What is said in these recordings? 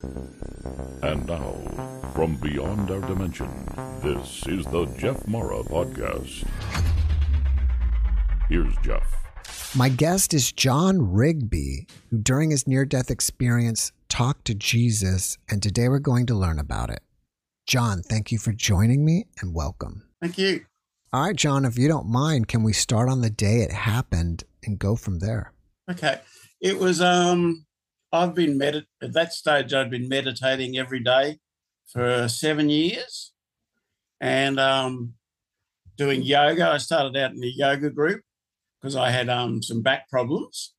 And now, from beyond our dimension, this is the Jeff Mara Podcast. Here's Jeff. My guest is John Rigby, who during his near death experience talked to Jesus, and today we're going to learn about it. John, thank you for joining me and welcome. Thank you. All right, John, if you don't mind, can we start on the day it happened and go from there? Okay. It was um I've been medit at that stage I'd been meditating every day for seven years and um doing yoga. I started out in a yoga group because I had um some back problems.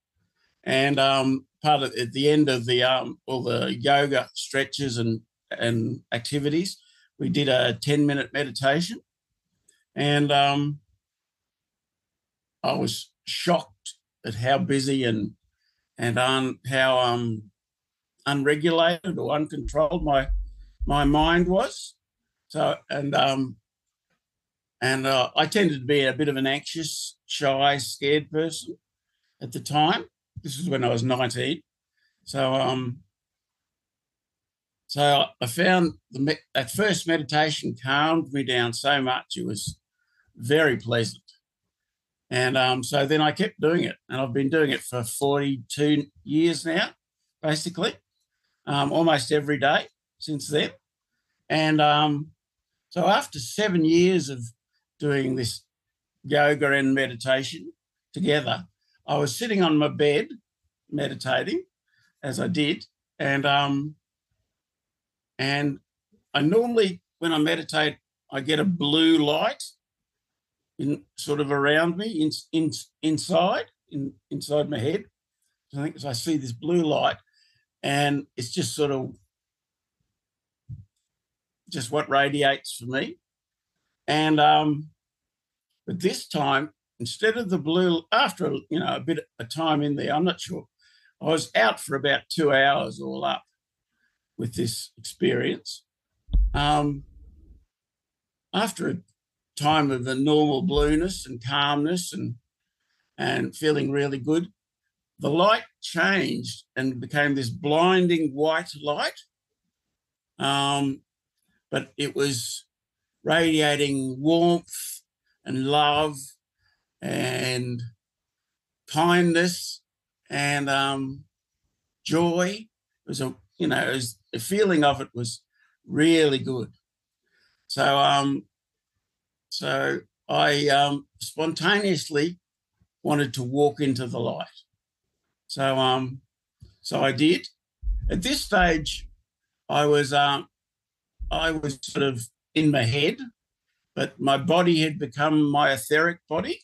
And um part of at the end of the um all the yoga stretches and and activities, we did a 10 minute meditation. And um I was shocked at how busy and and how um, unregulated or uncontrolled my my mind was. So and um, and uh, I tended to be a bit of an anxious, shy, scared person at the time. This was when I was nineteen. So um, so I found the that first meditation calmed me down so much. It was very pleasant. And um, so then I kept doing it, and I've been doing it for 42 years now, basically, um, almost every day since then. And um, so after seven years of doing this yoga and meditation together, I was sitting on my bed meditating as I did, and um, and I normally when I meditate, I get a blue light in sort of around me, in, in, inside, in, inside my head. I think as I see this blue light, and it's just sort of just what radiates for me. And um, but this time, instead of the blue, after you know a bit of time in there, I'm not sure. I was out for about two hours all up with this experience. Um, after a time of the normal blueness and calmness and and feeling really good, the light changed and became this blinding white light. Um, but it was radiating warmth and love and kindness and um, joy. It was a you know, it was, the feeling of it was really good. So um, so I um, spontaneously wanted to walk into the light. So um, so I did. At this stage, I was um, I was sort of in my head, but my body had become my etheric body.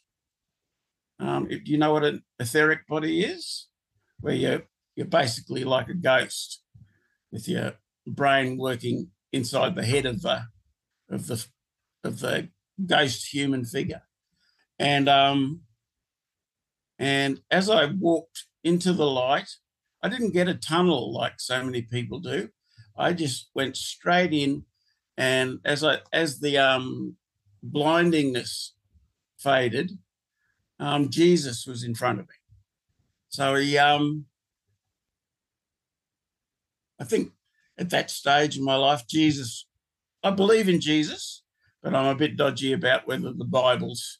Um, do you know what an etheric body is? Where you're you're basically like a ghost with your brain working inside the head of the of the of the ghost human figure. And um, and as I walked into the light, I didn't get a tunnel like so many people do. I just went straight in, and as I as the um, blindingness faded, um, Jesus was in front of me. So he, um, I think, at that stage in my life, Jesus, I believe in Jesus, but I'm a bit dodgy about whether the Bible's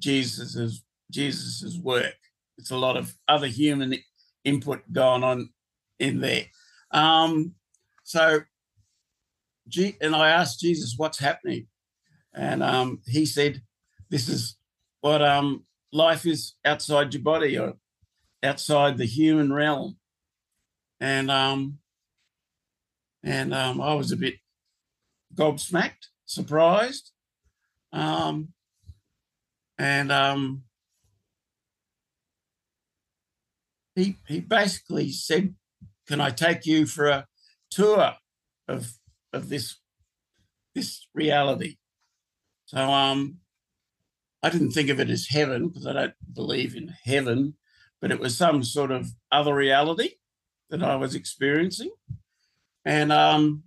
Jesus's Jesus's work. It's a lot of other human input going on in there. Um, so, and I asked Jesus, "What's happening?" And um, he said, "This is what um, life is outside your body or outside the human realm." And um, and um, I was a bit gobsmacked surprised. Um, and um, he, he basically said, Can I take you for a tour of, of this this reality. So um, I didn't think of it as heaven because I don't believe in heaven, but it was some sort of other reality that I was experiencing, and um,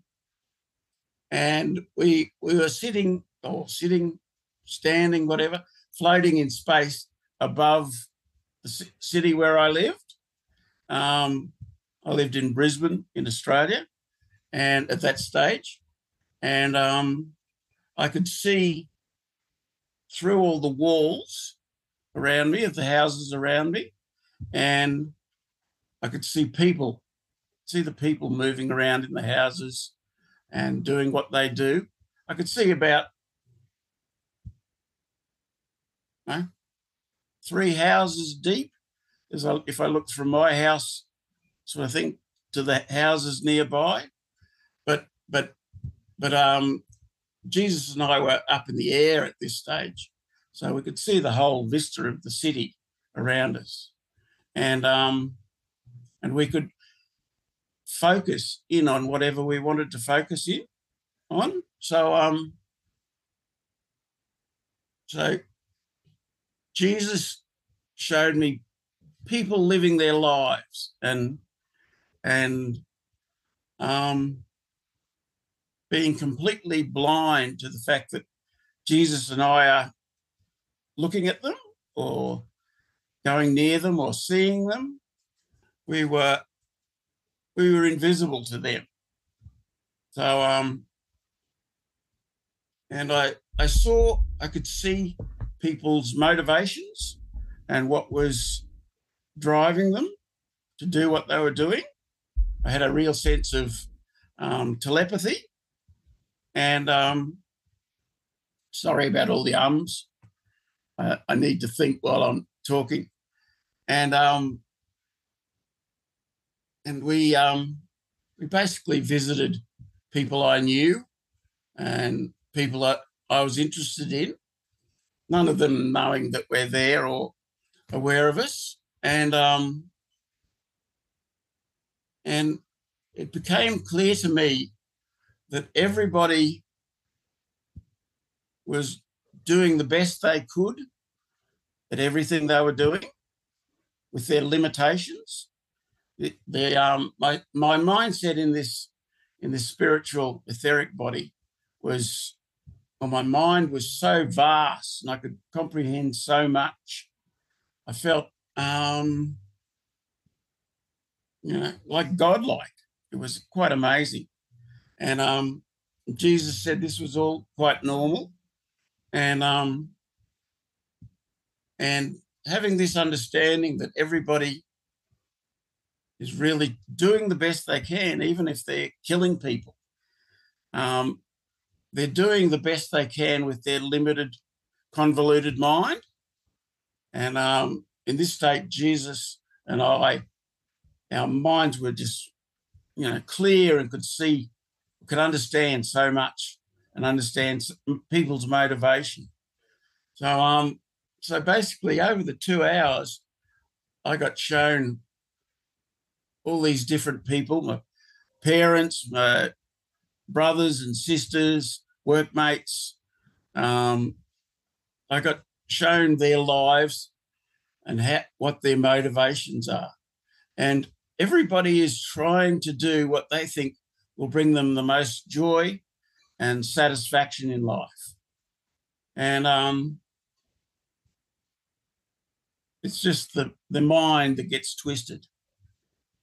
and we we were sitting or sitting, standing, whatever, floating in space above the city where I lived. Um, I lived in Brisbane in Australia, and at that stage, and um, I could see through all the walls around me of the houses around me, and I could see people, see the people moving around in the houses and doing what they do. I could see about three houses deep. As I, if I looked from my house, sort of thing, to the houses nearby, but but but um, Jesus and I were up in the air at this stage, so we could see the whole vista of the city around us, and um, and we could focus in on whatever we wanted to focus in on. So um, so Jesus showed me people living their lives and and um, being completely blind to the fact that Jesus and I are looking at them or going near them or seeing them. We were we were invisible to them. So um and I I saw I could see people's motivations and what was driving them to do what they were doing. I had a real sense of um, telepathy. And um, sorry about all the ums. Uh, I need to think while I'm talking. And um, and we um, we basically visited people I knew and people that I was interested in. None of them knowing that we're there or aware of us. And um, and it became clear to me that everybody was doing the best they could at everything they were doing with their limitations. The, the um, my my mindset in this in this spiritual etheric body was, well, my mind was so vast and I could comprehend so much. I felt um, you know, like godlike. It was quite amazing. And um, Jesus said this was all quite normal. And um, and having this understanding that everybody is really doing the best they can, even if they're killing people. Um, they're doing the best they can with their limited, convoluted mind. And um, in this state, Jesus and I our minds were just, you know, clear and could see, could understand so much and understand people's motivation. So, um, so basically, over the two hours, I got shown all these different people, my parents, my brothers and sisters, workmates. Um, I got shown their lives and what their motivations are. And everybody is trying to do what they think will bring them the most joy and satisfaction in life. And um, it's just the, the mind that gets twisted.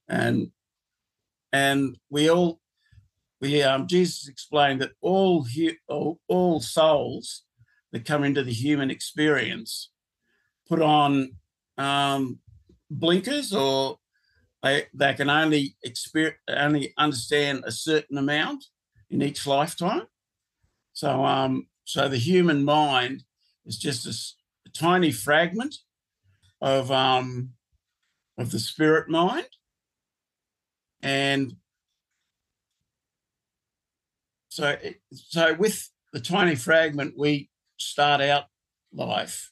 And and we all we um, Jesus explained that all, all all souls that come into the human experience put on um, blinkers or they, they can only experience, only understand a certain amount in each lifetime. So, um, so the human mind is just a, a tiny fragment of um, of the spirit mind, and so so with the tiny fragment, we start out life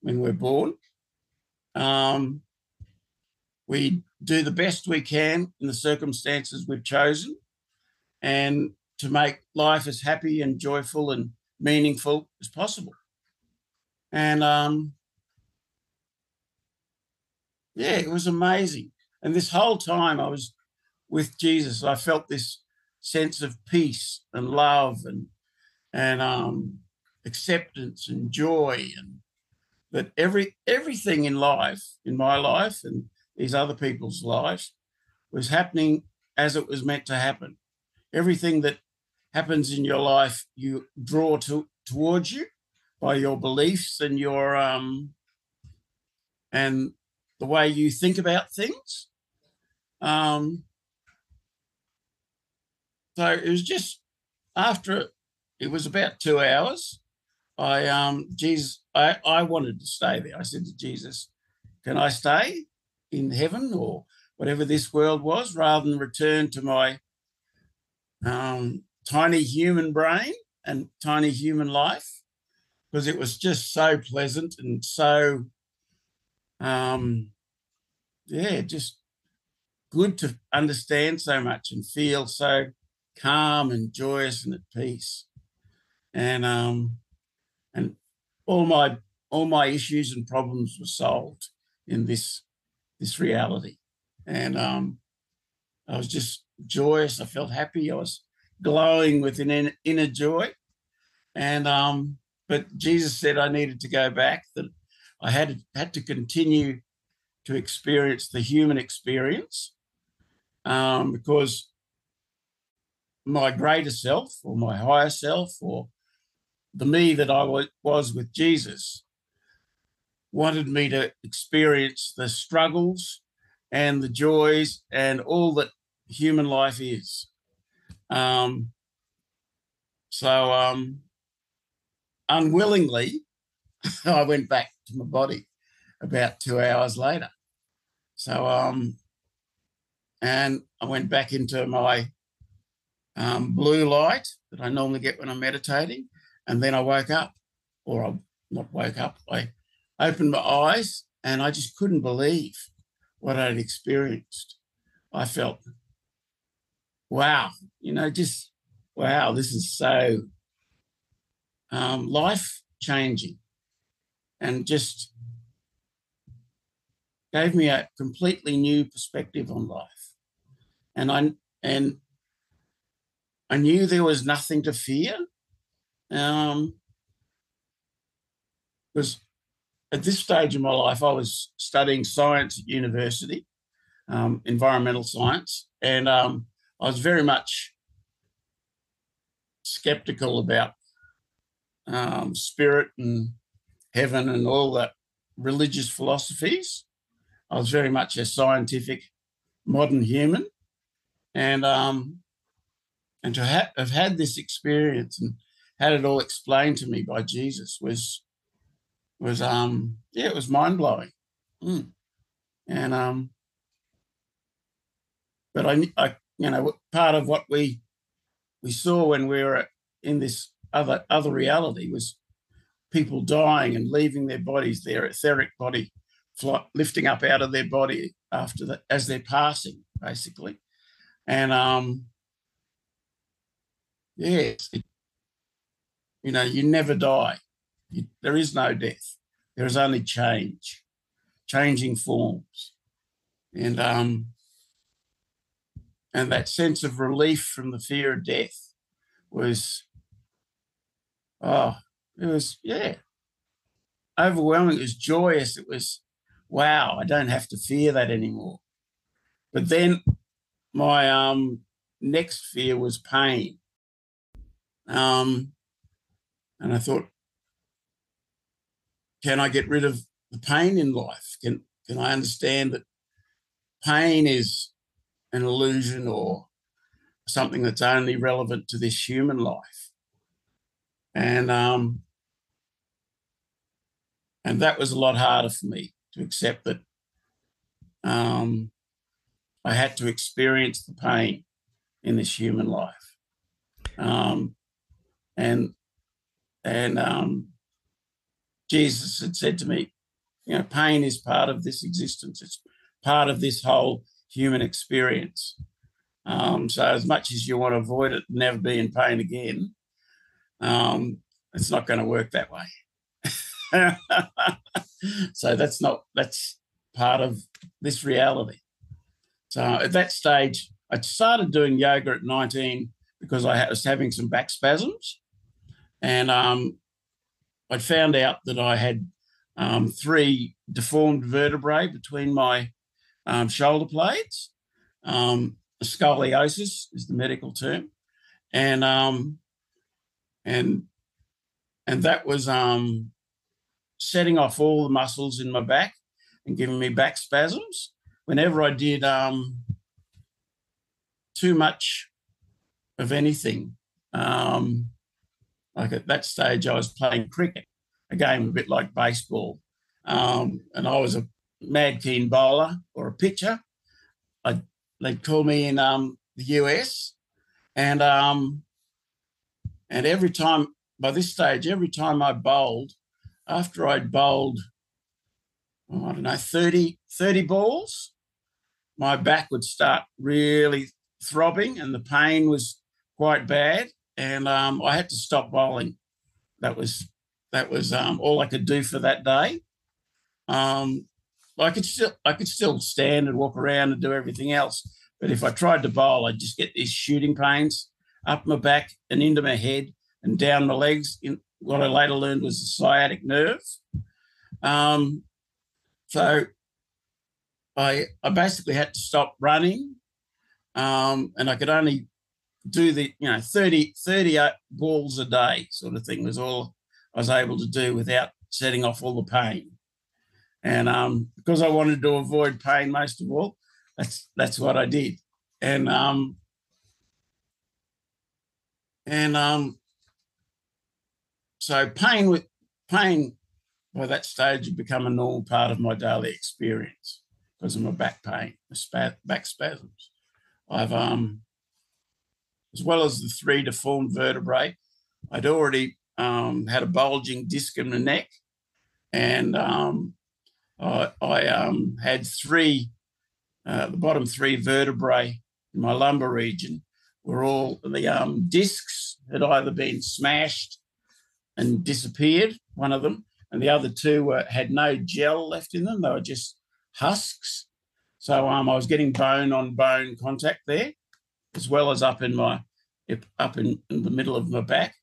when we're born. Um, we do the best we can in the circumstances we've chosen and to make life as happy and joyful and meaningful as possible. And um, yeah, it was amazing. And this whole time I was with Jesus, I felt this sense of peace and love and and um, acceptance and joy and that every everything in life, in my life and these other people's lives, was happening as it was meant to happen. Everything that happens in your life, you draw to towards you by your beliefs and your um and the way you think about things. Um, so it was just after it was about two hours. I um Jesus, I, I wanted to stay there. I said to Jesus, Can I stay in heaven or whatever this world was, rather than return to my um, tiny human brain and tiny human life? Because it was just so pleasant and so um yeah, just good to understand so much and feel so calm and joyous and at peace. And um and all my all my issues and problems were solved in this this reality. And um I was just joyous. I felt happy. I was glowing with an inner, joy. And um, but Jesus said I needed to go back, that I had had to continue to experience the human experience um, because my greater self or my higher self or the me that I was with Jesus wanted me to experience the struggles and the joys and all that human life is. Um, so um, unwillingly, I went back to my body about two hours later. So, um, and I went back into my um, blue light that I normally get when I'm meditating. And then I woke up, or I not woke up, I opened my eyes and I just couldn't believe what I'd experienced. I felt, wow, you know, just wow, this is so um, life changing and just gave me a completely new perspective on life. And I and I knew there was nothing to fear. Um, because at this stage in my life, I was studying science at university, um, environmental science, and um, I was very much skeptical about um, spirit and heaven and all that religious philosophies. I was very much a scientific, modern human, and um, and to ha- have had this experience and had it all explained to me by Jesus was was um yeah it was mind blowing, mm. and um, but I, I you know part of what we we saw when we were in this other other reality was people dying and leaving their bodies, their etheric body, fly, lifting up out of their body after that as they're passing, basically. And um, yes, it, you know, you never die. You, there is no death. There is only change, changing forms, and um, and that sense of relief from the fear of death was, oh, it was yeah, overwhelming. It was joyous. It was wow, I don't have to fear that anymore. But then my um, next fear was pain. Um, and I thought, can I get rid of the pain in life? Can can I understand that pain is an illusion or something that's only relevant to this human life? And um, and that was a lot harder for me to accept that um, I had to experience the pain in this human life. Um, and and um, Jesus had said to me, you know, pain is part of this existence. It's part of this whole human experience. Um, so as much as you want to avoid it, never be in pain again, um, it's not going to work that way. so that's not that's part of this reality. So at that stage, I started doing yoga at 19 because I was having some back spasms, and um, I found out that I had um, three deformed vertebrae between my um, shoulder blades. Um, scoliosis is the medical term, and um, and and that was um, setting off all the muscles in my back and giving me back spasms. Whenever I did um, too much of anything, um, like at that stage, I was playing cricket, a game a bit like baseball, um, and I was a mad keen bowler or a pitcher. I, they'd call me in um, the US, and um, and every time by this stage, every time I bowled, after I'd bowled, oh, I don't know, 30, 30 balls, my back would start really throbbing and the pain was quite bad. And um, I had to stop bowling. That was that was um, all I could do for that day. Um, I could still I could still stand and walk around and do everything else, but if I tried to bowl, I'd just get these shooting pains up my back and into my head and down my legs. In, what I later learned was the sciatic nerve. Um, so I I basically had to stop running, um, and I could only do the you know 30, 30 balls a day sort of thing was all I was able to do without setting off all the pain. And um, because I wanted to avoid pain most of all, that's that's what I did. And um, and um, so pain with pain by that stage had become a normal part of my daily experience because of my back pain, back spasms. I've um as well as the three deformed vertebrae, I'd already um, had a bulging disc in the neck, and um, I, I um, had three, uh, the bottom three vertebrae in my lumbar region were all the um, discs had either been smashed and disappeared, one of them, and the other two were, had no gel left in them. They were just husks. So um, I was getting bone on bone contact there, as well as up in my up in, in the middle of my back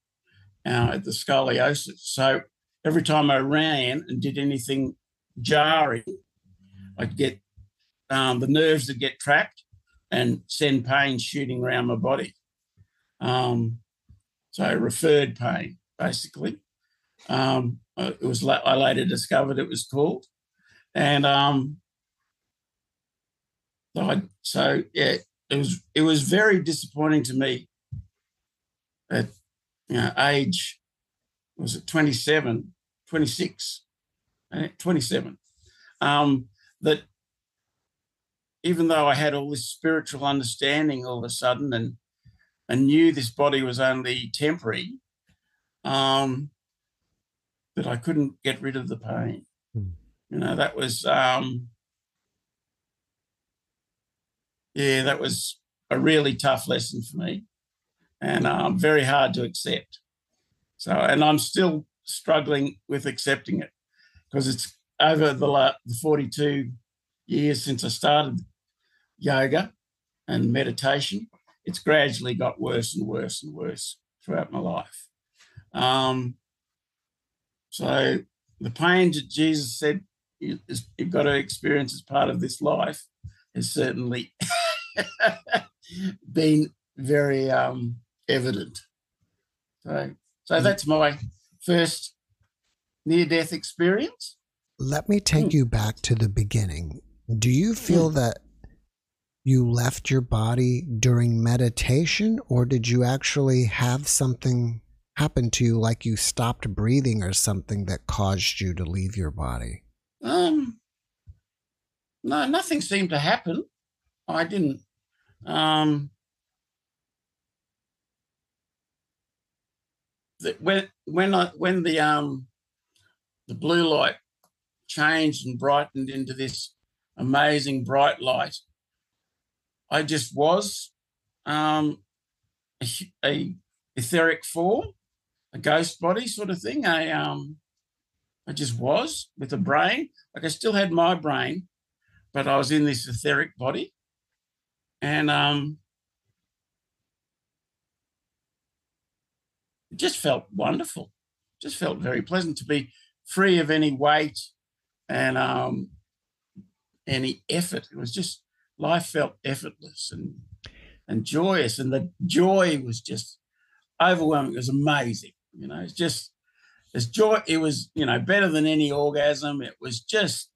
uh, at the scoliosis. So every time I ran and did anything jarring, I'd get um, the nerves that get trapped and send pain shooting around my body. Um, so referred pain basically. Um, uh, it was I later discovered it was called, and um, so yeah, it was it was very disappointing to me at you know age was it 27, 26, eh, 27, um, that even though I had all this spiritual understanding all of a sudden and and knew this body was only temporary, um, but I couldn't get rid of the pain. You know, that was, um, yeah, that was a really tough lesson for me and um, very hard to accept. So, and I'm still struggling with accepting it because it's over the, la- the 42 years since I started yoga and meditation. It's gradually got worse and worse and worse throughout my life. Um, so the pain that Jesus said you've got to experience as part of this life has certainly been very um, evident. So, so mm. that's my first near-death experience. Let me take mm. you back to the beginning. Do you feel mm. that you left your body during meditation, or did you actually have something happen to you like you stopped breathing or something that caused you to leave your body? No, nothing seemed to happen. I didn't. Um, the, when when I when the um the blue light changed and brightened into this amazing bright light, I just was um, a, a etheric form, a ghost body sort of thing. I um, I just was with a brain. Like I still had my brain, but I was in this etheric body, and um, it just felt wonderful. Just felt very pleasant to be free of any weight and um, any effort. It was just life felt effortless and and joyous, and the joy was just overwhelming. It was amazing. You know, it's just it's joy. It was you know better than any orgasm. It was just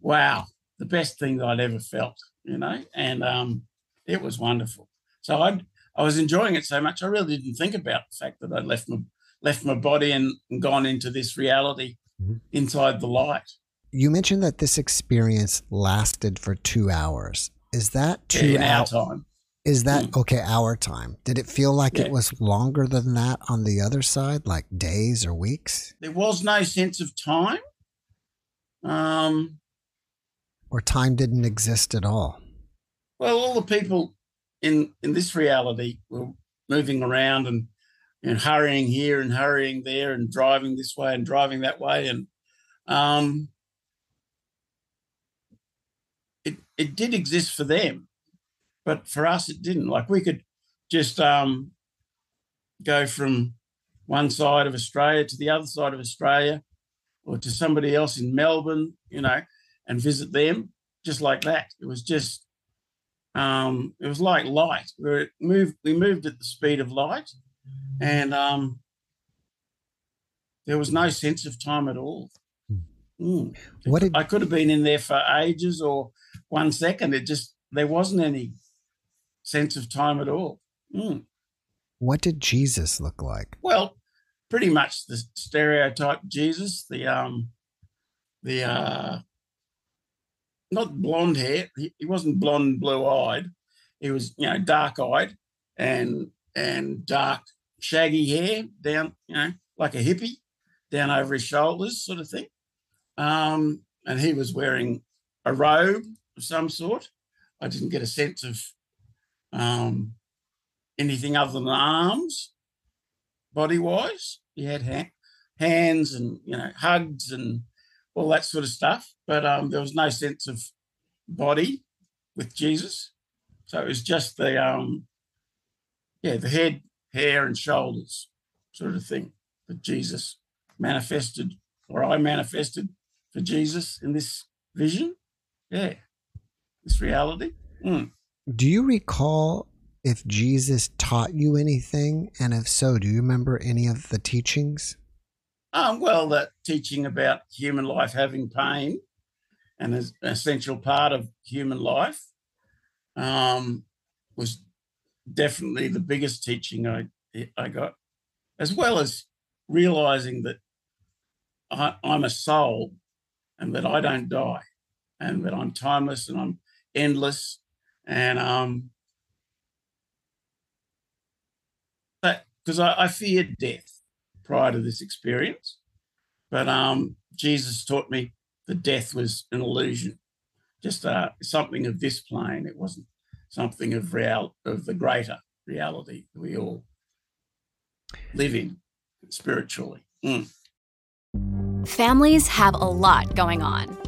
wow, the best thing that I'd ever felt. You know, and um, it was wonderful. So I I was enjoying it so much. I really didn't think about the fact that I'd left my left my body and, and gone into this reality mm-hmm. inside the light. You mentioned that this experience lasted for two hours. Is that two yeah, hours? time? Is that mm. okay? Our time. Did it feel like yeah. it was longer than that on the other side, like days or weeks? There was no sense of time. Um, or time didn't exist at all. Well, all the people in in this reality were moving around and and hurrying here and hurrying there and driving this way and driving that way and um, it it did exist for them, but for us it didn't. Like we could just um, go from one side of Australia to the other side of Australia, or to somebody else in Melbourne, you know, and visit them just like that. It was just um, it was like light. We moved we moved at the speed of light, and um, there was no sense of time at all. Mm. What did... I could have been in there for ages or one second. It just there wasn't any sense of time at all. Mm. What did Jesus look like? Well, pretty much the stereotype Jesus, the um, the uh, not blonde hair. He, he wasn't blonde, blue eyed. He was you know dark eyed and and dark shaggy hair down you know like a hippie down over his shoulders, sort of thing. Um, and he was wearing a robe of some sort. I didn't get a sense of um, anything other than arms, body wise. He had ha- hands and you know hugs and all that sort of stuff, but um, there was no sense of body with Jesus. So it was just the um, yeah the head, hair, and shoulders sort of thing that Jesus manifested, or I manifested for Jesus in this vision. Yeah, this reality. Mm. Do you recall if Jesus taught you anything? And if so, do you remember any of the teachings? Um, well, that teaching about human life having pain and as an essential part of human life um, was definitely the biggest teaching I I got, as well as realizing that I, I'm a soul and that I don't die and that I'm timeless and I'm endless and um because I, I feared death prior to this experience but um jesus taught me that death was an illusion just uh, something of this plane it wasn't something of real of the greater reality we all live in spiritually mm. Families have a lot going on.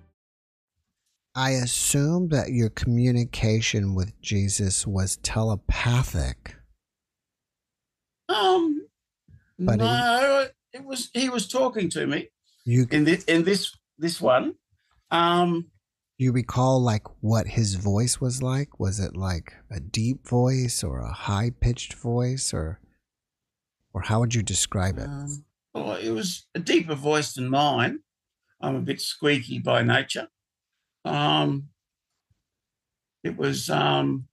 I assume that your communication with Jesus was telepathic. Um, but no, he, it was he was talking to me. You in this in this this one. Um, you recall like what his voice was like? Was it like a deep voice or a high pitched voice, or or how would you describe it? Um, well, it was a deeper voice than mine. I'm a bit squeaky by nature. Um, it was, um,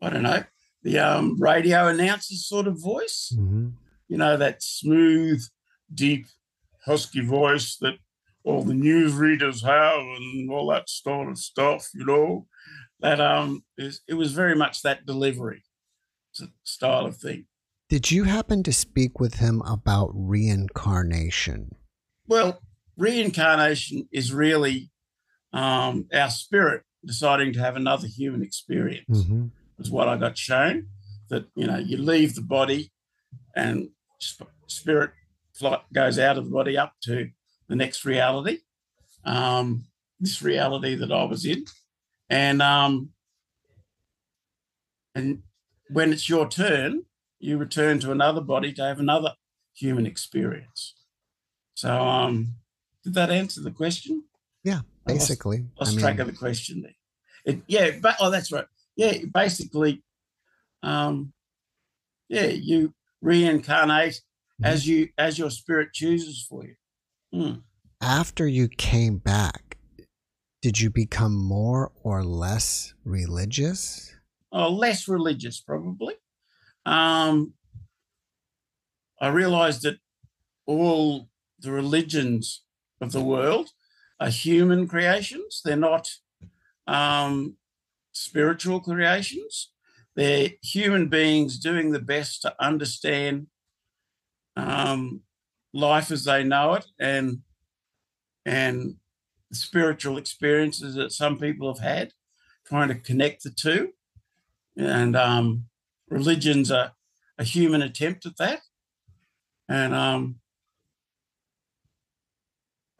I don't know, the um, radio announcer sort of voice. Mm-hmm. You know, that smooth, deep, husky voice that all the news readers have and all that sort of stuff, you know. That um is it was very much that delivery style of thing. Did you happen to speak with him about reincarnation? Well, reincarnation is really um, our spirit deciding to have another human experience. Mm-hmm. Was what I got shown that you know you leave the body and sp- spirit flight goes out of the body up to the next reality, um, this reality that I was in, and um, and when it's your turn, you return to another body to have another human experience. So, um, did that answer the question? Yeah, basically. I lost, lost I mean, track of the question there. It, yeah, but oh, that's right. Yeah, basically, um, yeah, you reincarnate mm-hmm. as you as your spirit chooses for you. Mm. After you came back, did you become more or less religious? Oh, less religious, probably. Um, I realized that all the religions of the world are human creations. They're not um, spiritual creations. They're human beings doing the best to understand um, life as they know it and and spiritual experiences that some people have had, trying to connect the two. And um, religion's a, a human attempt at that. And um,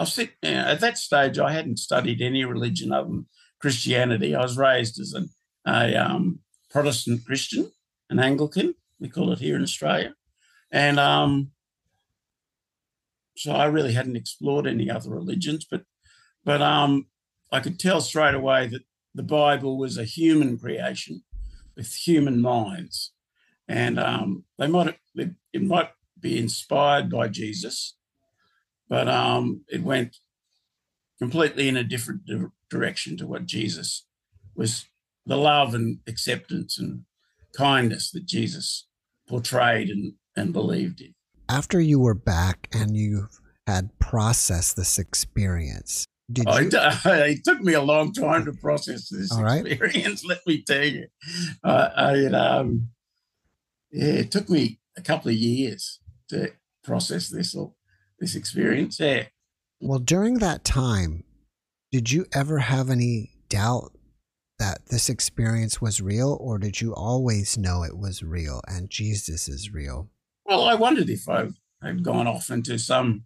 I was you know, at that stage, I hadn't studied any religion other than Christianity. I was raised as an, a um, Protestant Christian, an Anglican, we call it here in Australia. And um, so I really hadn't explored any other religions, but but um, I could tell straight away that the Bible was a human creation with human minds, and um, they might it might be inspired by Jesus, but um, it went completely in a different di- direction to what Jesus was the love and acceptance and kindness that Jesus portrayed and, and believed in. After you were back and you had processed this experience, did oh, you? It, took me a long time to process this All experience. Right. Let me tell you, uh, I, um, yeah, it took me a couple of years to process this this experience. Yeah. Well, during that time, did you ever have any doubt that this experience was real, or did you always know it was real and Jesus is real? Well, I wondered if I had gone off into some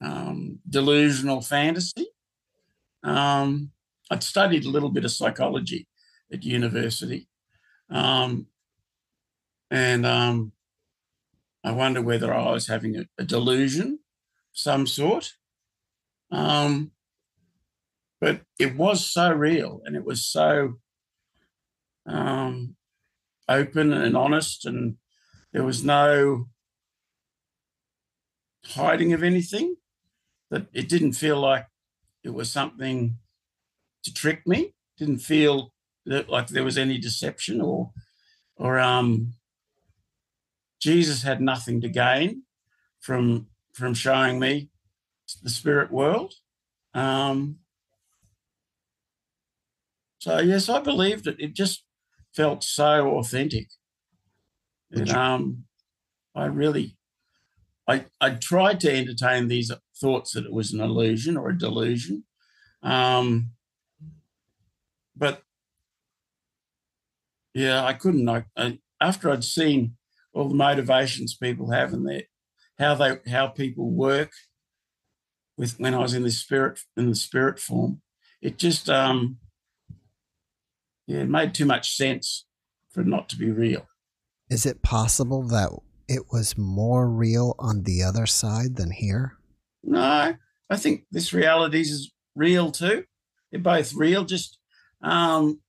um, delusional fantasy. Um, I'd studied a little bit of psychology at university. Um, and um, I wonder whether I was having a, a delusion some sort. Um, but it was so real and it was so um, open and honest, and there was no hiding of anything that it didn't feel like it was something to trick me. Didn't feel that, like there was any deception or or um, Jesus had nothing to gain from from showing me the spirit world. Um, so yes, I believed it. It just felt so authentic. And um, I really, I I tried to entertain these thoughts that it was an illusion or a delusion. Um, but yeah, I couldn't. I, I, after I'd seen all the motivations people have and their how they how people work with when I was in the spirit in the spirit form, it just um yeah, it made too much sense for it not to be real. Is it possible that it was more real on the other side than here? No, I think this reality is real too. They're both real, just um,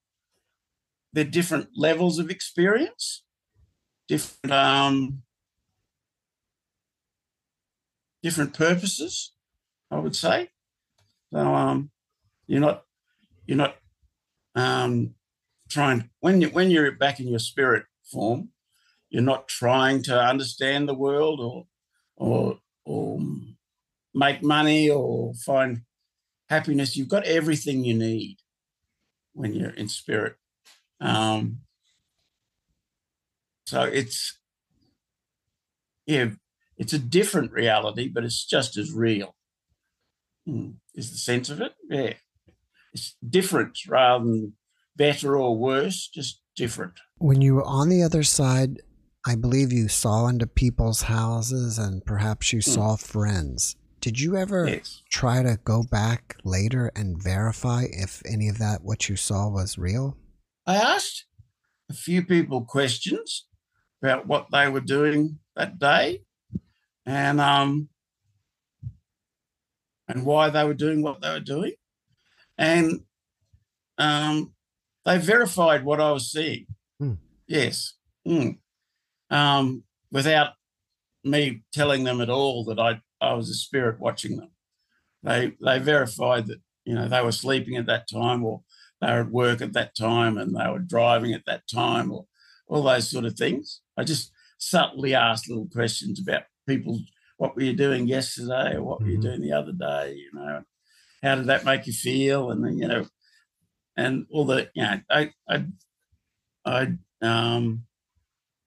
they're different levels of experience, different um, different purposes. I would say. So um, you're not you're not um, trying when you when you're back in your spirit form, you're not trying to understand the world or or or make money or find happiness. You've got everything you need when you're in spirit. Um, so it's yeah, it's a different reality, but it's just as real. Hmm, is the sense of it? Yeah, it's different rather than better or worse, just different. When you were on the other side, I believe you saw into people's houses and perhaps you hmm. saw friends. Did you ever yes. try to go back later and verify if any of that what you saw was real? I asked a few people questions about what they were doing that day and um and why they were doing what they were doing. And um they verified what I was seeing. Hmm. Yes. Hmm. Um, without me telling them at all that I I was a spirit watching them. They they verified that you know they were sleeping at that time, or they were at work at that time, and they were driving at that time, or all those sort of things. I just subtly asked little questions about people. What were you doing yesterday, or what mm-hmm. were you mm-hmm. doing the other day? You know, how did that make you feel? And then you know, and all the you know, I I I um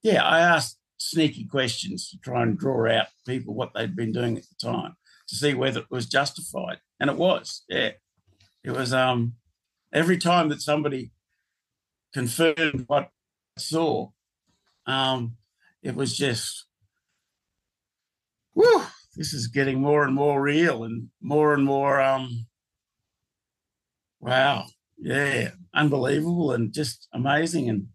yeah, I asked sneaky questions to try and draw out people what they'd been doing at the time to see whether it was justified. And it was, yeah. It was um every time that somebody confirmed what I saw, um, it was just whew, this is getting more and more real and more and more um wow, yeah, unbelievable and just amazing and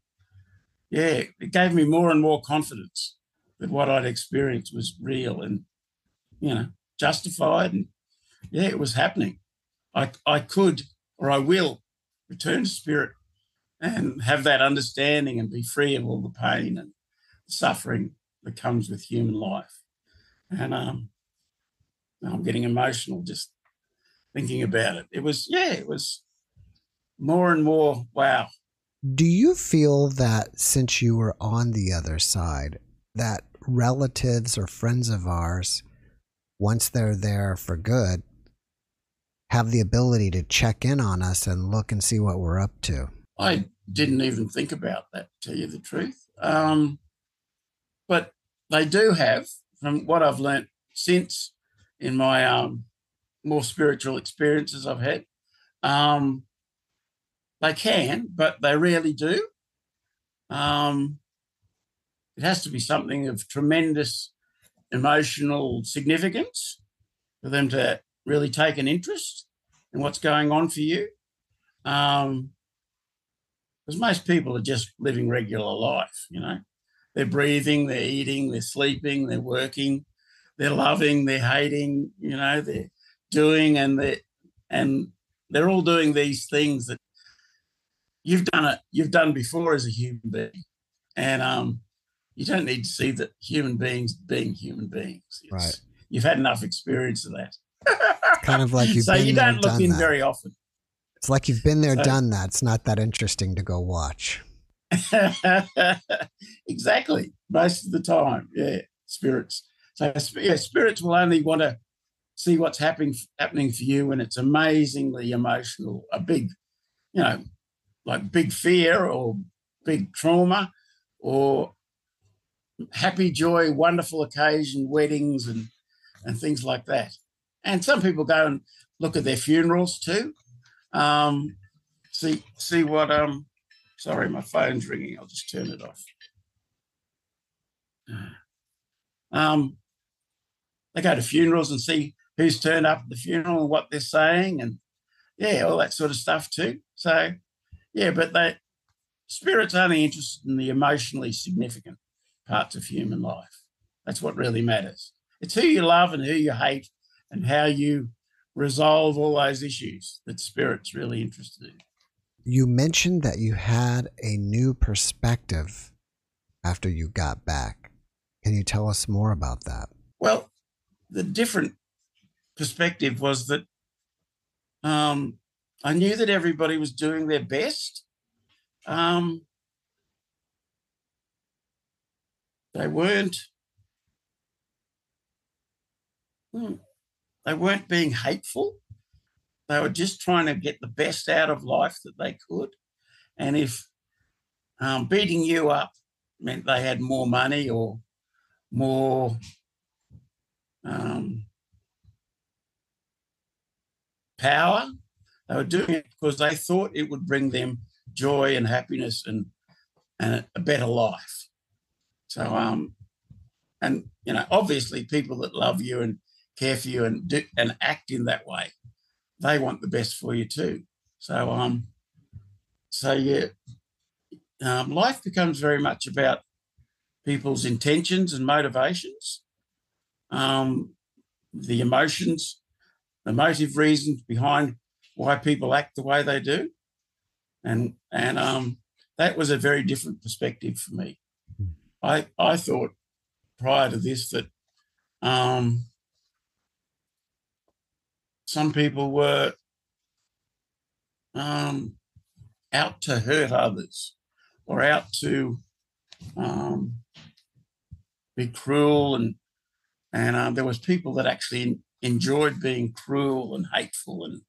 yeah, it gave me more and more confidence that what I'd experienced was real and, you know, justified. And yeah, it was happening. I, I could or I will return to spirit and have that understanding and be free of all the pain and suffering that comes with human life. And um, I'm getting emotional just thinking about it. It was, yeah, it was more and more, wow, do you feel that since you were on the other side, that relatives or friends of ours, once they're there for good, have the ability to check in on us and look and see what we're up to? I didn't even think about that, to tell you the truth. Um, but they do have, from what I've learnt since in my um, more spiritual experiences I've had. Um, they can, but they rarely do. Um, it has to be something of tremendous emotional significance for them to really take an interest in what's going on for you. Um, because most people are just living regular life, you know. They're breathing, they're eating, they're sleeping, they're working, they're loving, they're hating, you know, they're doing and they and they're all doing these things that you've done it you've done before as a human being. And um you don't need to see that human beings being human beings. It's, right. you've had enough experience of that. Kind of like you've so you don't look in that. very often it's like you've been there done that. It's not that interesting to go watch. Exactly. Most of the time. Yeah spirits. So yeah spirits will only want to see what's happening happening for you when it's amazingly emotional. A big you know like big fear or big trauma or happy joy, wonderful occasion, weddings and and things like that. And some people go and look at their funerals too. Um, see see what um sorry, my phone's ringing. I'll just turn it off. Um, they go to funerals and see who's turned up at the funeral and what they're saying and yeah, all that sort of stuff too. So yeah, but they spirit's only interested in the emotionally significant parts of human life. That's what really matters. It's who you love and who you hate and how you resolve all those issues that spirit's really interested in. You mentioned that you had a new perspective after you got back. Can you tell us more about that? Well, the different perspective was that um, I knew that everybody was doing their best um, they weren't hmm, they weren't being hateful. They were just trying to get the best out of life that they could. And if um, beating you up meant they had more money or more um, power, they were doing it because they thought it would bring them joy and happiness and and a better life. So um, and you know, obviously, people that love you and care for you and do and act in that way, they want the best for you too. So um, so yeah, um, life becomes very much about people's intentions and motivations, um, the emotions, the motive reasons behind why people act the way they do, and and um, that was a very different perspective for me. I I thought prior to this that um, some people were um, out to hurt others or out to um, be cruel and and uh, there was people that actually enjoyed being cruel and hateful and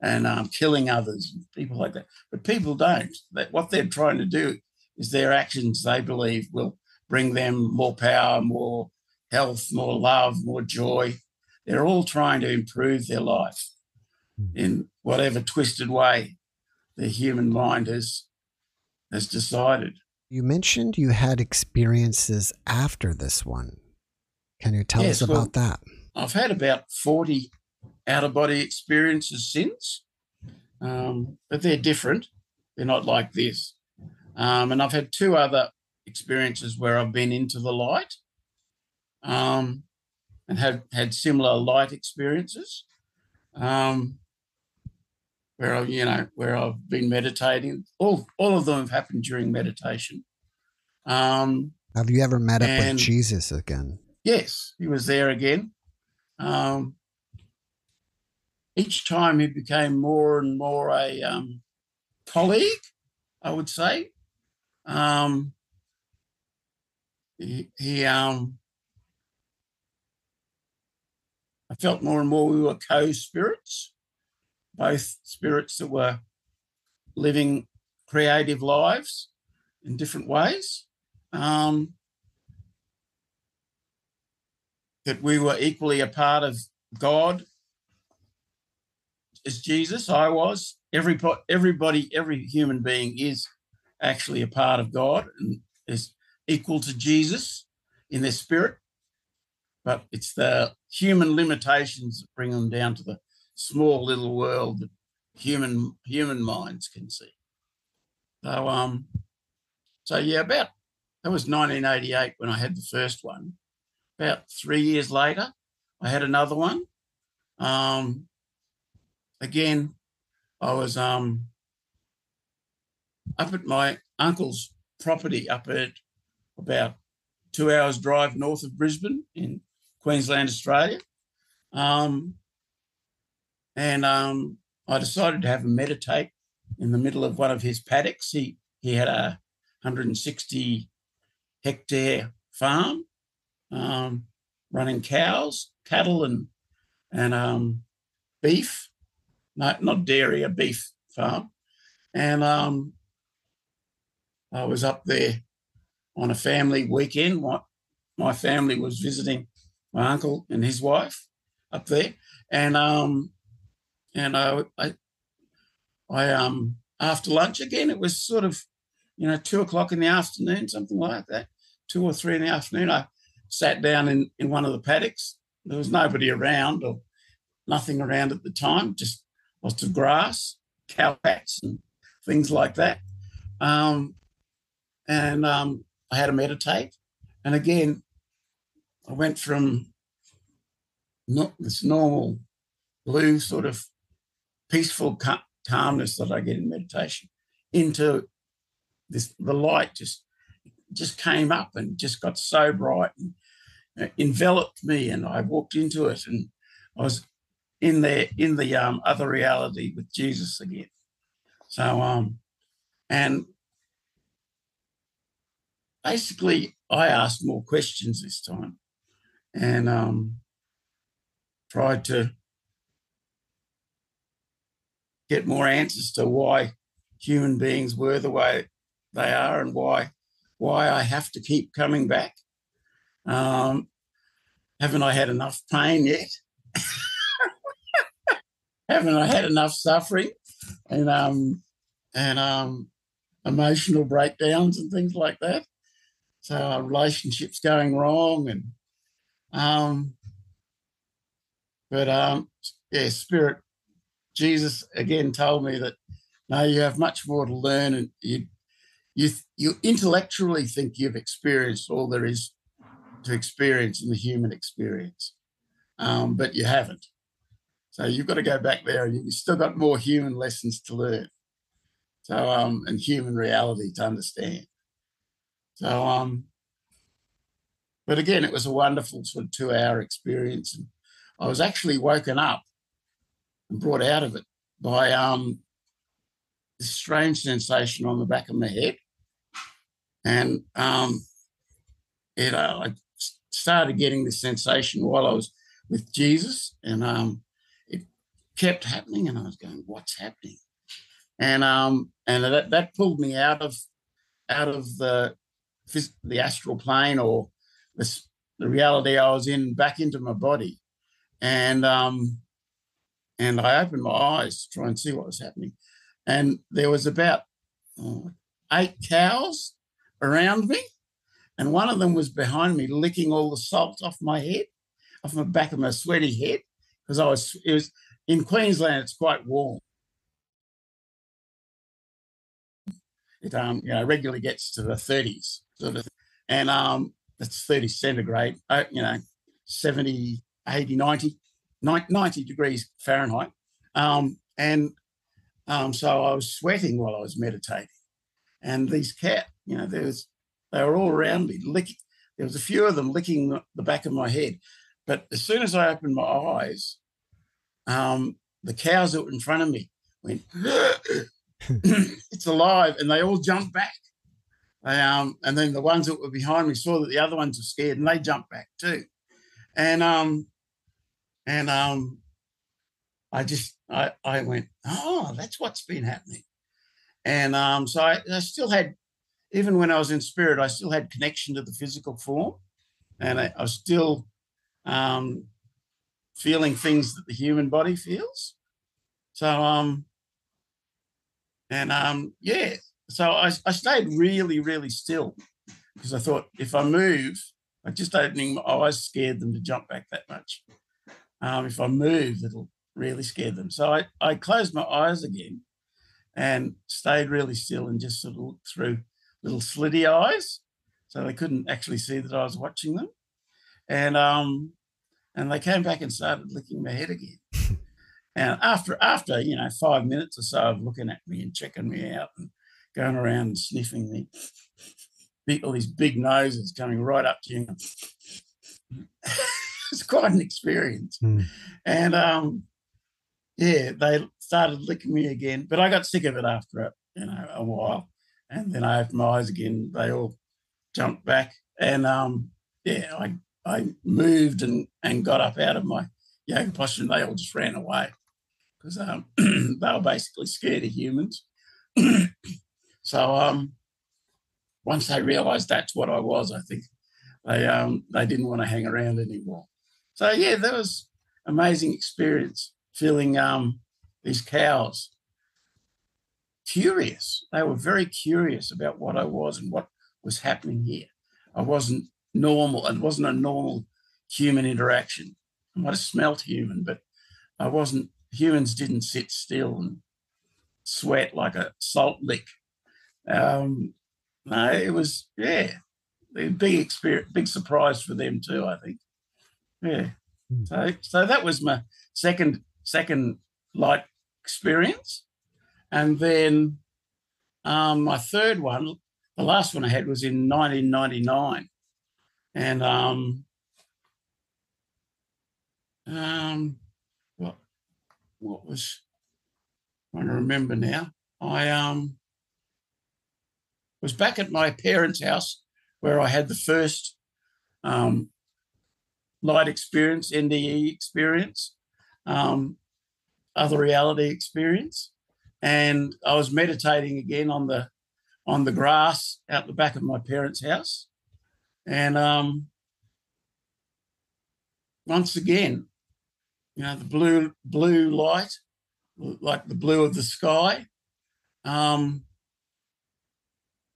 and um, killing others, and people like that. But people don't. That what they're trying to do is their actions they believe will bring them more power, more health, more love, more joy. They're all trying to improve their life in whatever twisted way the human mind has has decided. You mentioned you had experiences after this one. Can you tell Yes, us well- about that? I've had about 40 out of body experiences since, um, but they're different. They're not like this. Um, and I've had two other experiences where I've been into the light um, and had had similar light experiences. Um, where I, you know, where I've been meditating. All all of them have happened during meditation. Um, Have you ever met up with Jesus again? Yes, he was there again. Um, each time he became more and more a um, colleague, I would say. Um, he, he um, I felt more and more we were co-spirits, both spirits that were living creative lives in different ways. Um, that we were equally a part of God as Jesus, I was. Every everybody, every human being is actually a part of God and is equal to Jesus in their spirit. But it's the human limitations that bring them down to the small little world that human human minds can see. So um, so yeah, about that was 1988 when I had the first one about three years later, I had another one. Um, again, I was um, up at my uncle's property up at about two hours drive north of Brisbane in Queensland, Australia. Um, and um, I decided to have a meditate in the middle of one of his paddocks. He he had a 160 hectare farm um, running cows, cattle, and and um, beef. No, not dairy, a beef farm. And um, I was up there on a family weekend. My, my family was visiting my uncle and his wife up there, and um, and I, I, I um, after lunch again, it was sort of, you know, two o'clock in the afternoon, something like that, two or three in the afternoon. I sat down in, in one of the paddocks. There was nobody around or nothing around at the time, just lots of grass, cow pats, and things like that. Um, and um, I had to meditate. And again, I went from not this normal blue sort of peaceful ca- calmness that I get in meditation into this the light just just came up and just got so bright and uh, enveloped me and I walked into it and I was in there in the um, other reality with Jesus again. So um and basically, I asked more questions this time and um, tried to get more answers to why human beings were the way they are and why why I have to keep coming back. Um, haven't I had enough pain yet? haven't I had enough suffering and um, and um, emotional breakdowns and things like that? So our relationships going wrong and um, but um, yeah, spirit Jesus again told me that no, you have much more to learn, and you you you intellectually think you've experienced all there is to experience in the human experience, um, but you haven't. So you've got to go back there, and you've still got more human lessons to learn. So um, and human reality to understand. So um, but again, it was a wonderful sort of two-hour experience, and I was actually woken up and brought out of it by um, this strange sensation on the back of my head. And um, it, uh, I started getting this sensation while I was with Jesus, and um, it kept happening, and I was going, "What's happening?" And um, and that, that pulled me out of out of the the astral plane or the, the reality I was in back into my body, and um, and I opened my eyes to try and see what was happening. And there was about oh, eight cows around me. And one of them was behind me, licking all the salt off my head, off the back of my sweaty head, because I was, it was in Queensland, it's quite warm. It um, you know, regularly gets to the 30s, sort of, and um, that's 30 centigrade, uh, you know, 70, 80, 90 90 degrees Fahrenheit. Um, and um, so I was sweating while I was meditating. And these cat, you know, there was, they were all around me, licking. There was a few of them licking the back of my head. But as soon as I opened my eyes, um, the cows that were in front of me went, it's alive. And they all jumped back. Um, and then the ones that were behind me saw that the other ones were scared and they jumped back too. And um, and um, I just I, I went, oh, that's what's been happening. And um, so I, I still had, even when I was in spirit, I still had connection to the physical form. And I, I was still um, feeling things that the human body feels. So um, and um, yeah, so I, I stayed really, really still because I thought if I move, I just opening my eyes scared them to jump back that much. Um, if I move, it'll really scare them. So I, I closed my eyes again and stayed really still and just sort of looked through little slitty eyes. So they couldn't actually see that I was watching them. And um, and they came back and started licking my head again. and after after, you know, five minutes or so of looking at me and checking me out and going around and sniffing me, all these big noses coming right up to you. was quite an experience. Mm. And um, yeah, they started licking me again, but I got sick of it after a, you know a while. And then I opened my eyes again. They all jumped back, and um, yeah, I I moved and and got up out of my yoga posture, and they all just ran away because um, they were basically scared of humans. so um, once they realised that's what I was, I think they um, they didn't want to hang around anymore. So yeah, that was amazing experience feeling um, these cows curious. They were very curious about what I was and what was happening here. I wasn't normal. It wasn't a normal human interaction. I might have smelt human, but I wasn't. Humans didn't sit still and sweat like a salt lick. Um, no, it was yeah, a big experience, big surprise for them too. I think. Yeah. Hmm. So so that was my second second light experience. And then um, my third one, the last one I had was in 1999. And um, um, what, what was, I'm trying to remember now. I um, was back at my parents' house where I had the first um, light experience, NDE experience, um, other reality experience, and I was meditating again on the on the grass out the back of my parents' house, and um, once again, you know, the blue blue light, like the blue of the sky, um,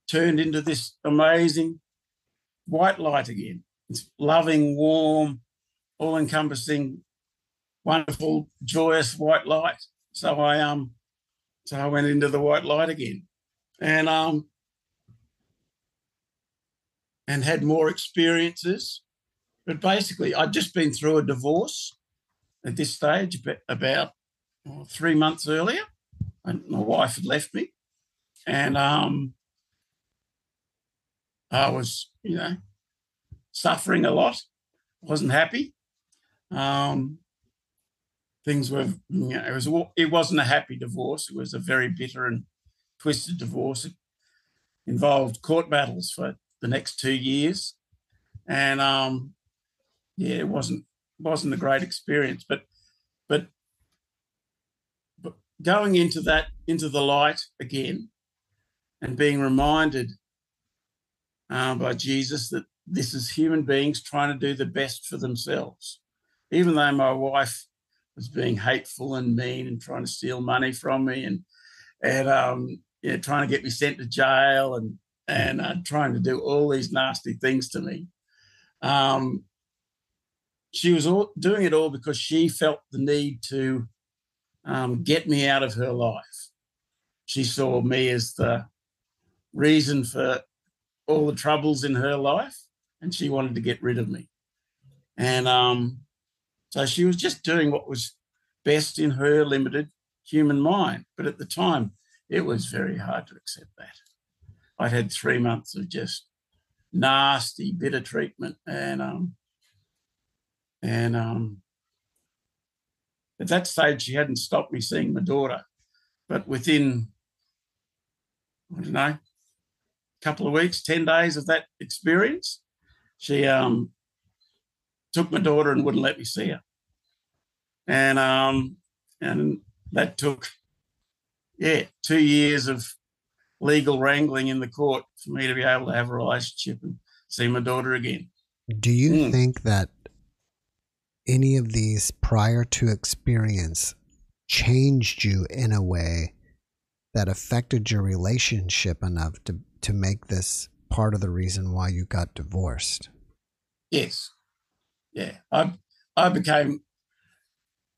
turned into this amazing white light again. It's loving, warm, all encompassing, wonderful, joyous white light. So I um so I went into the white light again. And um and had more experiences. But basically, I'd just been through a divorce at this stage, about three months earlier. And my wife had left me. And um, I was, you know, suffering a lot. wasn't happy. Um, things were, you know, it was it wasn't a happy divorce. It was a very bitter and twisted divorce. It involved court battles for the next two years, and um, yeah, it wasn't wasn't a great experience. But but but going into that into the light again, and being reminded uh, by Jesus that this is human beings trying to do the best for themselves. Even though my wife was being hateful and mean and trying to steal money from me and and um, you know, trying to get me sent to jail and and uh, trying to do all these nasty things to me. Um, she was all, doing it all because she felt the need to um, get me out of her life. She saw me as the reason for all the troubles in her life, and she wanted to get rid of me. And um, so she was just doing what was best in her limited human mind. But at the time, it was very hard to accept that. I'd had three months of just nasty, bitter treatment, and um, and um, at that stage, she hadn't stopped me seeing my daughter. But within, I don't know, couple of weeks, 10 days of that experience, she um, took my daughter and wouldn't let me see her. And um, and that took, yeah, two years of legal wrangling in the court for me to be able to have a relationship and see my daughter again. Do you mm. think that any of these prior to experience changed you in a way that affected your relationship enough to to make this part of the reason why you got divorced. Yes. Yeah. I I became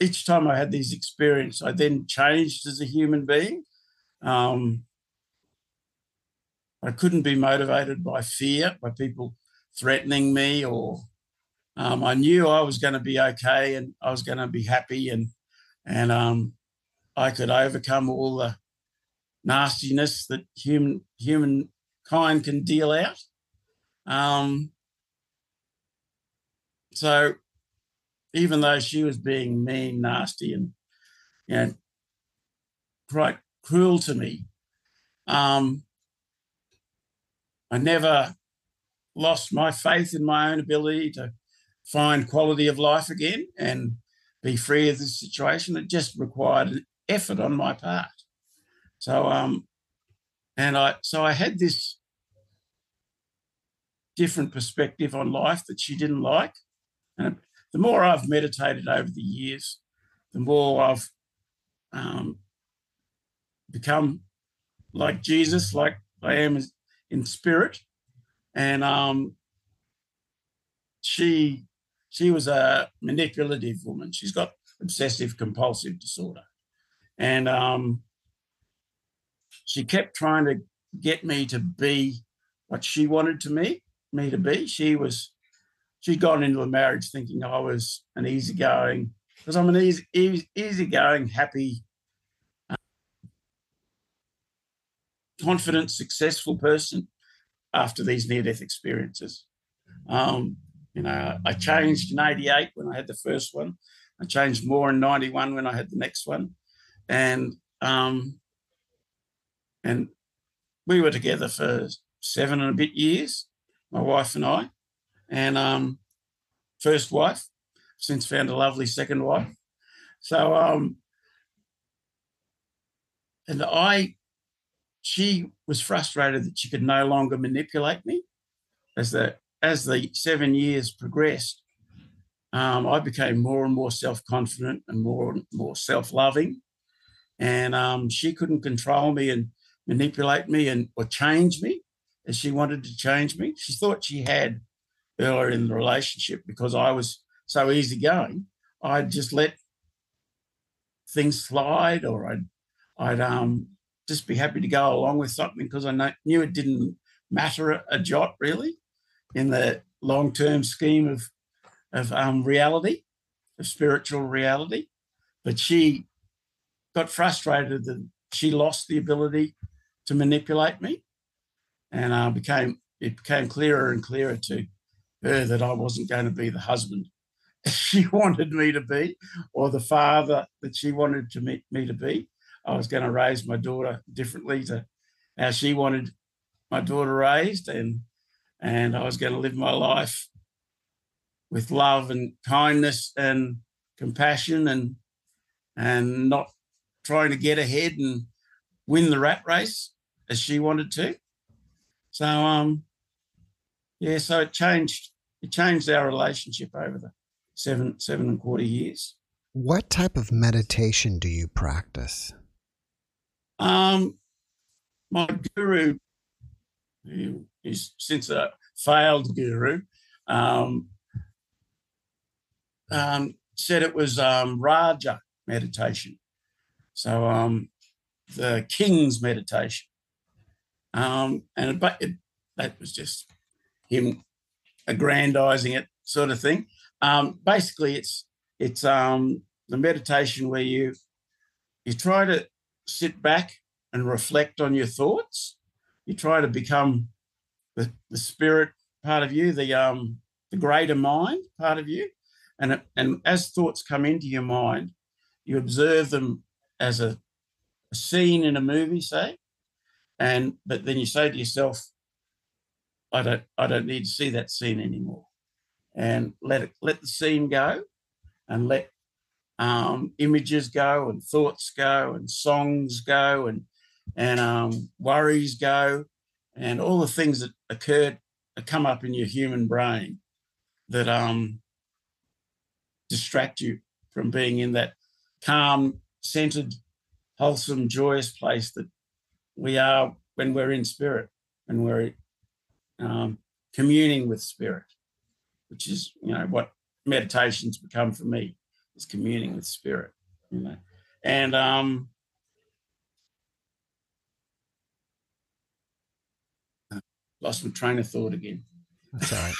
each time I had these experiences, I then changed as a human being. Um, I couldn't be motivated by fear, by people threatening me, or um, I knew I was going to be okay and I was going to be happy, and and um, I could overcome all the nastiness that human human kind can deal out. Um, so even though she was being mean, nasty, and you know, quite cruel to me, um, I never lost my faith in my own ability to find quality of life again and be free of this situation. It just required an effort on my part. So um, and I so I had this different perspective on life that she didn't like. And the more I've meditated over the years, the more I've um, become like Jesus, like I am in spirit. And um, she she was a manipulative woman. She's got obsessive compulsive disorder, and um, she kept trying to get me to be what she wanted to me me to be. She was she'd gone into the marriage thinking I was an easygoing because I'm an easy, easy easygoing, happy, uh, confident, successful person after these near-death experiences. Um, you know, I changed in '88 when I had the first one. I changed more in '91 when I had the next one, and um, and we were together for seven and a bit years. my wife and I, and um, first wife. Since found a lovely second wife. So um, and I, she was frustrated that she could no longer manipulate me. As the as the seven years progressed, um, I became more and more self confident and more and more self loving, and um, she couldn't control me and manipulate me and or change me as she wanted to change me. She thought she had earlier in the relationship because I was so easygoing. I'd just let things slide, or I'd I'd um, just be happy to go along with something because I knew it didn't matter a, a jot really in the long term scheme of of um, reality, of spiritual reality. But she got frustrated that she lost the ability to manipulate me, and uh, became it became clearer and clearer to her that I wasn't going to be the husband she wanted me to be, or the father that she wanted to me, me to be. I was going to raise my daughter differently to how she wanted my daughter raised, and and I was going to live my life with love and kindness and compassion and and not trying to get ahead and win the rat race as she wanted to. So um yeah, so it changed it changed our relationship over the seven seven and a quarter years. What type of meditation do you practice? Um my guru who is since a failed guru um, um, said it was um, Raja meditation. So um, the king's meditation. Um, and but it, that was just him aggrandizing it, sort of thing. Um, basically, it's it's um, the meditation where you you try to sit back and reflect on your thoughts. You try to become the, the spirit part of you, the um, the greater mind part of you, and, and as thoughts come into your mind, you observe them as a, a scene in a movie, say, and but then you say to yourself, I don't I don't need to see that scene anymore. And let it let the scene go and let um, images go and thoughts go and songs go and and um, worries go and all the things that occurred come up in your human brain that um, distract you from being in that calm, centered, wholesome, joyous place that we are when we're in spirit, when we're um, communing with spirit, which is you know what meditation's become for me is communing with spirit, you know, and um, lost my train of thought again. That's all right.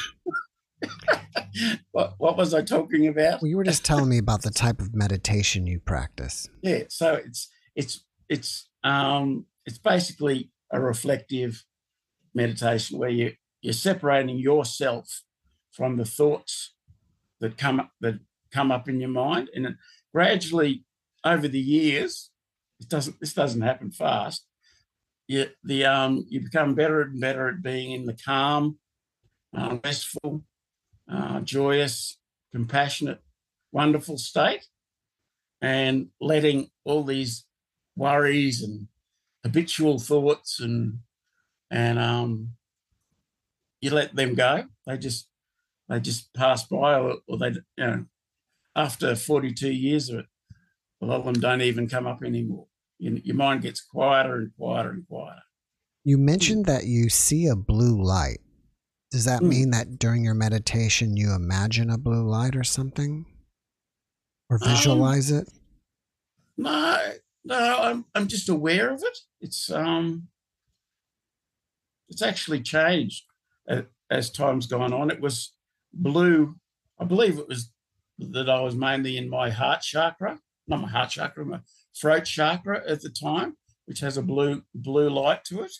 what, what was I talking about? Well, you were just telling me about the type of meditation you practice. Yeah, so it's it's it's um it's basically a reflective meditation where you you're separating yourself from the thoughts that come up that come up in your mind, and gradually over the years, it doesn't this doesn't happen fast. You the um you become better and better at being in the calm, uh, restful, uh, joyous, compassionate, wonderful state, and letting all these worries and habitual thoughts and and um, you let them go. They just they just pass by, or, or they you know after 42 years of it, a lot of them don't even come up anymore. You, your mind gets quieter and quieter and quieter. You mentioned that you see a blue light. Does that mm. mean that during your meditation you imagine a blue light or something? Or um, visualize um, it? No, no, I'm I'm just aware of it. It's um it's actually changed as time's gone on. It was blue. I believe it was that I was mainly in my heart chakra, not my heart chakra, my throat chakra at the time, which has a blue blue light to it.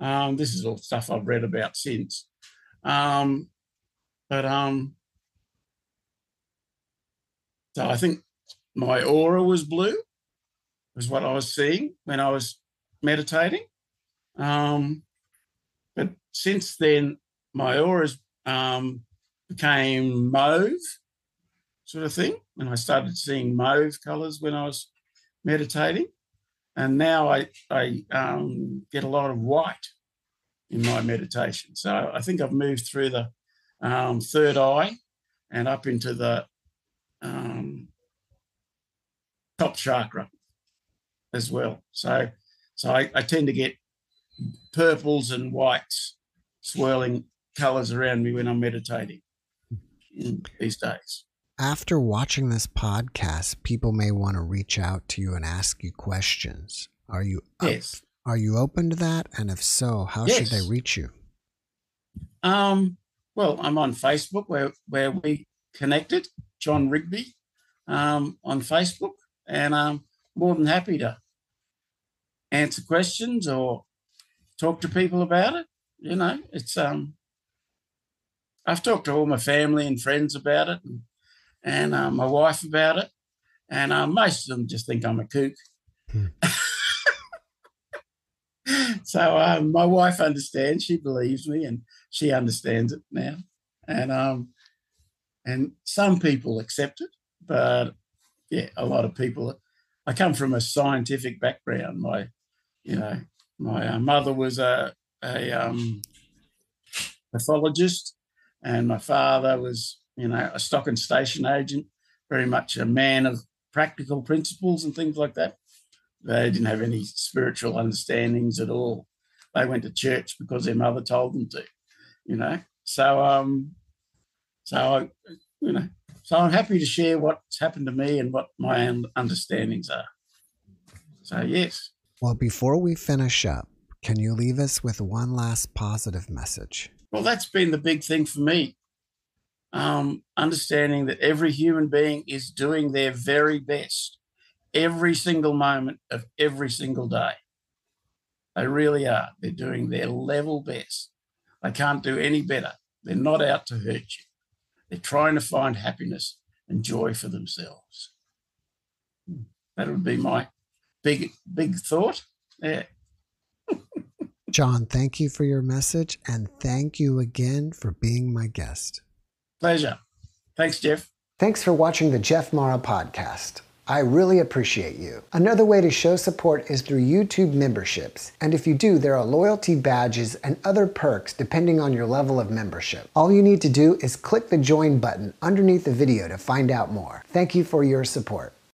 Um, this is all stuff I've read about since. Um, but um, so I think my aura was blue, was what I was seeing when I was meditating. Um, but since then, my auras um, became mauve, sort of thing, and I started seeing mauve colours when I was meditating, and now I I um, get a lot of white in my meditation. So I think I've moved through the um, third eye and up into the um, top chakra as well. So, so I, I, tend to get purples and whites swirling colors around me when I'm meditating these days. After watching this podcast, people may want to reach out to you and ask you questions. Are you up, yes. Are you open to that? And if so, how yes. should they reach you? Um, well, I'm on Facebook where where we connected, John Rigby, um, on Facebook, and I'm more than happy to answer questions or talk to people about it. You know, it's um, I've talked to all my family and friends about it, and, and uh, my wife about it, and uh, most of them just think I'm a kook. Hmm. so um, my wife understands; she believes me, and she understands it now. And um, and some people accept it, but yeah, a lot of people. I come from a scientific background. My, you know, my uh, mother was a a um, pathologist, and my father was, you know, a stock and station agent. Very much a man of practical principles and things like that. They didn't have any spiritual understandings at all. They went to church because their mother told them to, you know. So, um, so I, you know, so I'm happy to share what's happened to me and what my understandings are. So, yes. Well, before we finish up, can you leave us with one last positive message? Well, that's been the big thing for me. Um, understanding that every human being is doing their very best every single moment of every single day. They really are. They're doing their level best. They can't do any better. They're not out to hurt you. They're trying to find happiness and joy for themselves. That would be my big, big thought. Yeah. John, thank you for your message and thank you again for being my guest. Pleasure. Thanks, Jeff. Thanks for watching the Jeff Mara podcast. I really appreciate you. Another way to show support is through YouTube memberships. And if you do, there are loyalty badges and other perks depending on your level of membership. All you need to do is click the join button underneath the video to find out more. Thank you for your support.